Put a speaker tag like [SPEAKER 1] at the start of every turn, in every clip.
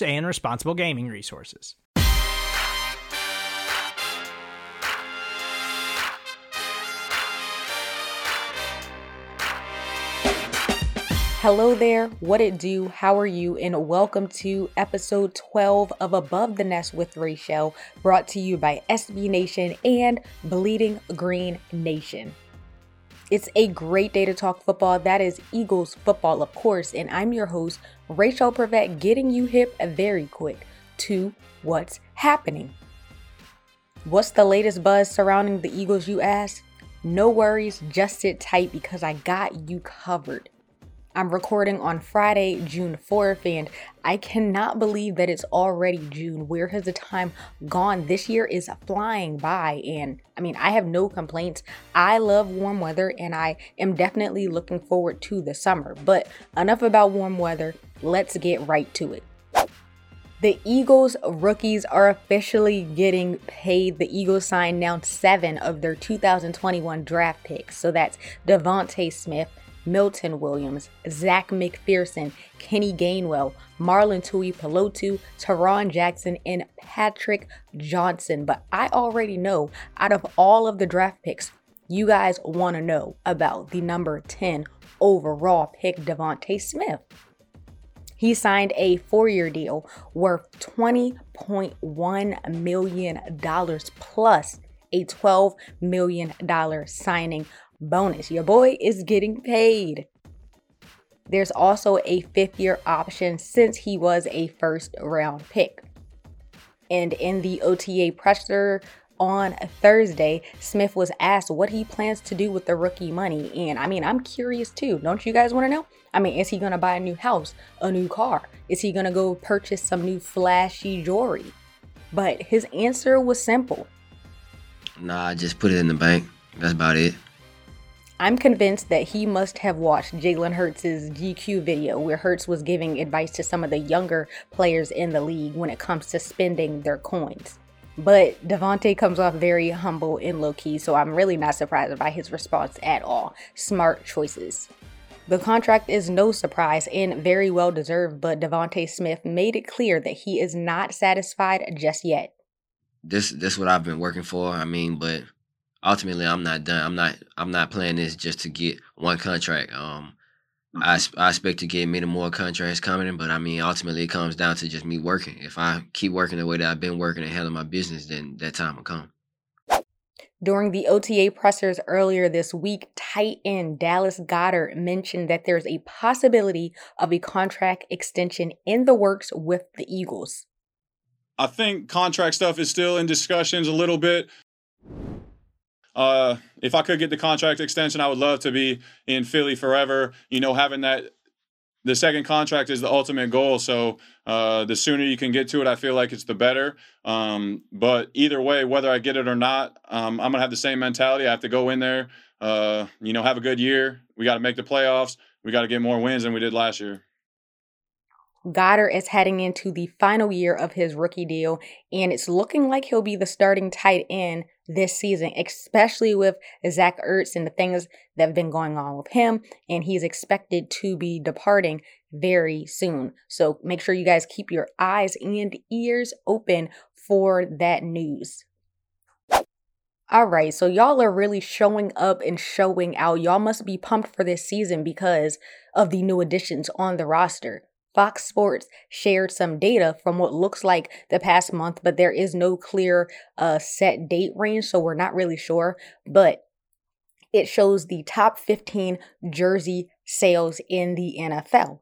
[SPEAKER 1] and responsible gaming resources.
[SPEAKER 2] Hello there, what it do? How are you? And welcome to episode 12 of Above the Nest with Rachel, brought to you by SB Nation and Bleeding Green Nation. It's a great day to talk football. That is Eagles football, of course, and I'm your host, Rachel Prevet, getting you hip very quick to what's happening. What's the latest buzz surrounding the Eagles, you ask? No worries, just sit tight because I got you covered. I'm recording on Friday, June 4th, and I cannot believe that it's already June. Where has the time gone? This year is flying by, and I mean, I have no complaints. I love warm weather, and I am definitely looking forward to the summer. But enough about warm weather, let's get right to it. The Eagles rookies are officially getting paid. The Eagles signed now seven of their 2021 draft picks. So that's DeVonta Smith, Milton Williams, Zech McPhearson, Kenny Gainwell, Marlon Tuipulotu, Tarron Jackson, and Patrick Johnson. But I already know out of all of the draft picks, you guys want to know about the number 10 overall pick, DeVonta Smith. He signed a four year deal worth $20.1 million plus a $12 million signing bonus. Your boy is getting paid. There's also a fifth year option since he was a first round pick. And in the OTA presser on Thursday, Smith was asked what he plans to do with the rookie money. And I mean, I'm curious too. Don't you guys want to know? I mean, is he going to buy a new house, a new car? Is he going to go purchase some new flashy jewelry? But his answer was simple.
[SPEAKER 3] Nah, just put it in the bank. That's about it.
[SPEAKER 2] I'm convinced that he must have watched Jalen Hurts' GQ video where Hurts was giving advice to some of the younger players in the league when it comes to spending their coins. But DeVonta comes off very humble and low key, so I'm really not surprised by his response at all. Smart choices. The contract is no surprise and very well deserved, but DeVonta Smith made it clear that he is not satisfied just yet.
[SPEAKER 3] This this what I've been working for. I mean, but ultimately I'm not done. I'm not I'm not playing this just to get one contract. Um, I, mm-hmm. I expect to get many more contracts coming, but I mean ultimately it comes down to just me working. If I keep working the way that I've been working and handling my business, then that time will come.
[SPEAKER 2] During the OTA pressers earlier this week, tight end Dallas Goedert mentioned that there's a possibility of a contract extension in the works with the Eagles.
[SPEAKER 4] I think contract stuff is still in discussions a little bit. Uh, if I could get the contract extension, I would love to be in Philly forever. You know, having that the second contract is the ultimate goal. So uh, the sooner you can get to it, I feel like it's the better. Um, but either way, whether I get it or not, um, I'm gonna have the same mentality. I have to go in there, uh, you know, have a good year. We got to make the playoffs. We got to get more wins than we did last year.
[SPEAKER 2] Goedert is heading into the final year of his rookie deal, and it's looking like he'll be the starting tight end this season, especially with Zach Ertz and the things that have been going on with him. And he's expected to be departing very soon. So make sure you guys keep your eyes and ears open for that news. All right, so y'all are really showing up and showing out. Y'all must be pumped for this season because of the new additions on the roster. Fox Sports shared some data from what looks like the past month, but there is no clear uh, set date range, so we're not really sure. But it shows the top 15 jersey sales in the NFL.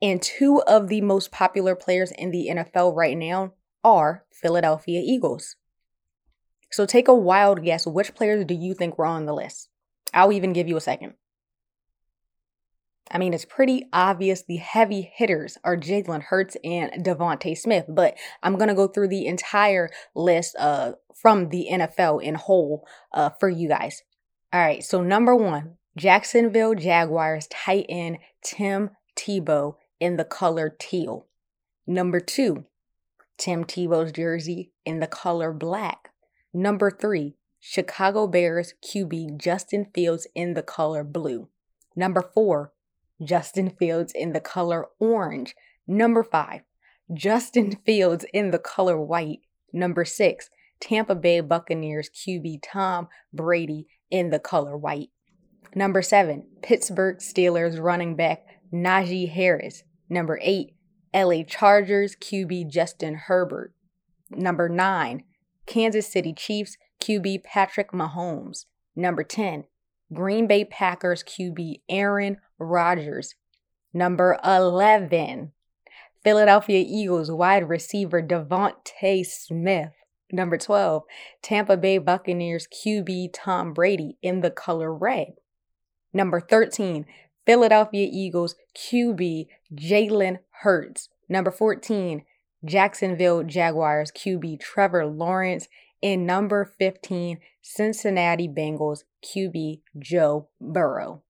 [SPEAKER 2] And two of the most popular players in the NFL right now are Philadelphia Eagles. So take a wild guess. Which players do you think were on the list? I'll even give you a second. I mean, it's pretty obvious the heavy hitters are Jalen Hurts and DeVonta Smith, but I'm going to go through the entire list uh, from the NFL in whole uh, for you guys. All right, so number one, Jacksonville Jaguars tight end Tim Tebow in the color teal. Number two, Tim Tebow's jersey in the color black. Number three, Chicago Bears QB Justin Fields in the color blue. Number four, Justin Fields in the color orange. Number five, Justin Fields in the color white. Number six, Tampa Bay Buccaneers QB Tom Brady in the color white. Number seven, Pittsburgh Steelers running back Najee Harris. Number eight, LA Chargers QB Justin Herbert. Number nine, Kansas City Chiefs QB Patrick Mahomes. Number 10, Green Bay Packers QB Aaron Rodgers. Number 11, Philadelphia Eagles wide receiver DeVonta Smith. Number 12, Tampa Bay Buccaneers QB Tom Brady in the color red. Number 13, Philadelphia Eagles QB Jalen Hurts. Number 14, Jacksonville Jaguars QB Trevor Lawrence, and number 15, Cincinnati Bengals QB Joe Burrow.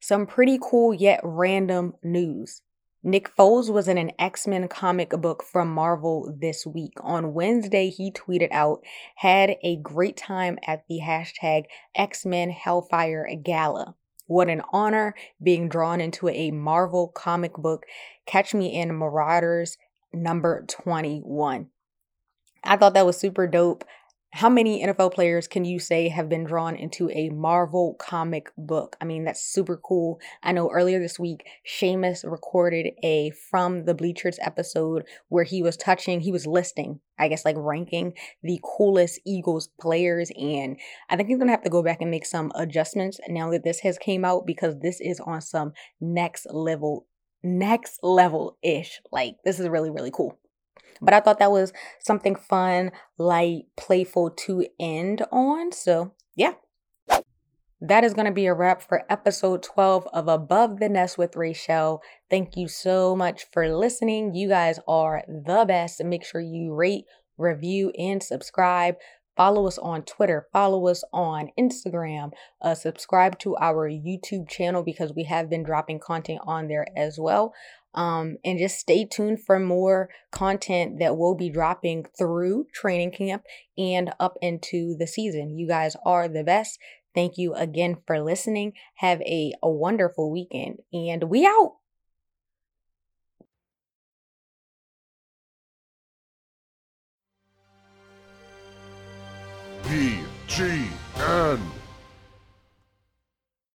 [SPEAKER 2] Some pretty cool yet random news. Nick Foles was in an X Men comic book from Marvel this week. On Wednesday, he tweeted out, had a great time at the hashtag X Men Hellfire Gala. What an honor being drawn into a Marvel comic book. Catch me in Marauders number 21. I thought that was super dope. How many NFL players can you say have been drawn into a Marvel comic book? I mean, that's super cool. I know earlier this week, Sheamus recorded a From the Bleachers episode where he was touching, he was listing, I guess, like ranking the coolest Eagles players. And I think he's going to have to go back and make some adjustments now that this has came out because this is on some next level next level ish. Like, this is really, really cool. But I thought that was something fun, light, playful to end on. So, yeah. That is going to be a wrap for episode 12 of Above the Nest with Rachel. Thank you so much for listening. You guys are the best. Make sure you rate, review, and subscribe. Follow us on Twitter, follow us on Instagram, uh, subscribe to our YouTube channel because we have been dropping content on there as well. Um, and just stay tuned for more content that we'll be dropping through training camp and up into the season. You guys are the best. Thank you again for listening. Have a, a wonderful weekend, and we out.
[SPEAKER 5] G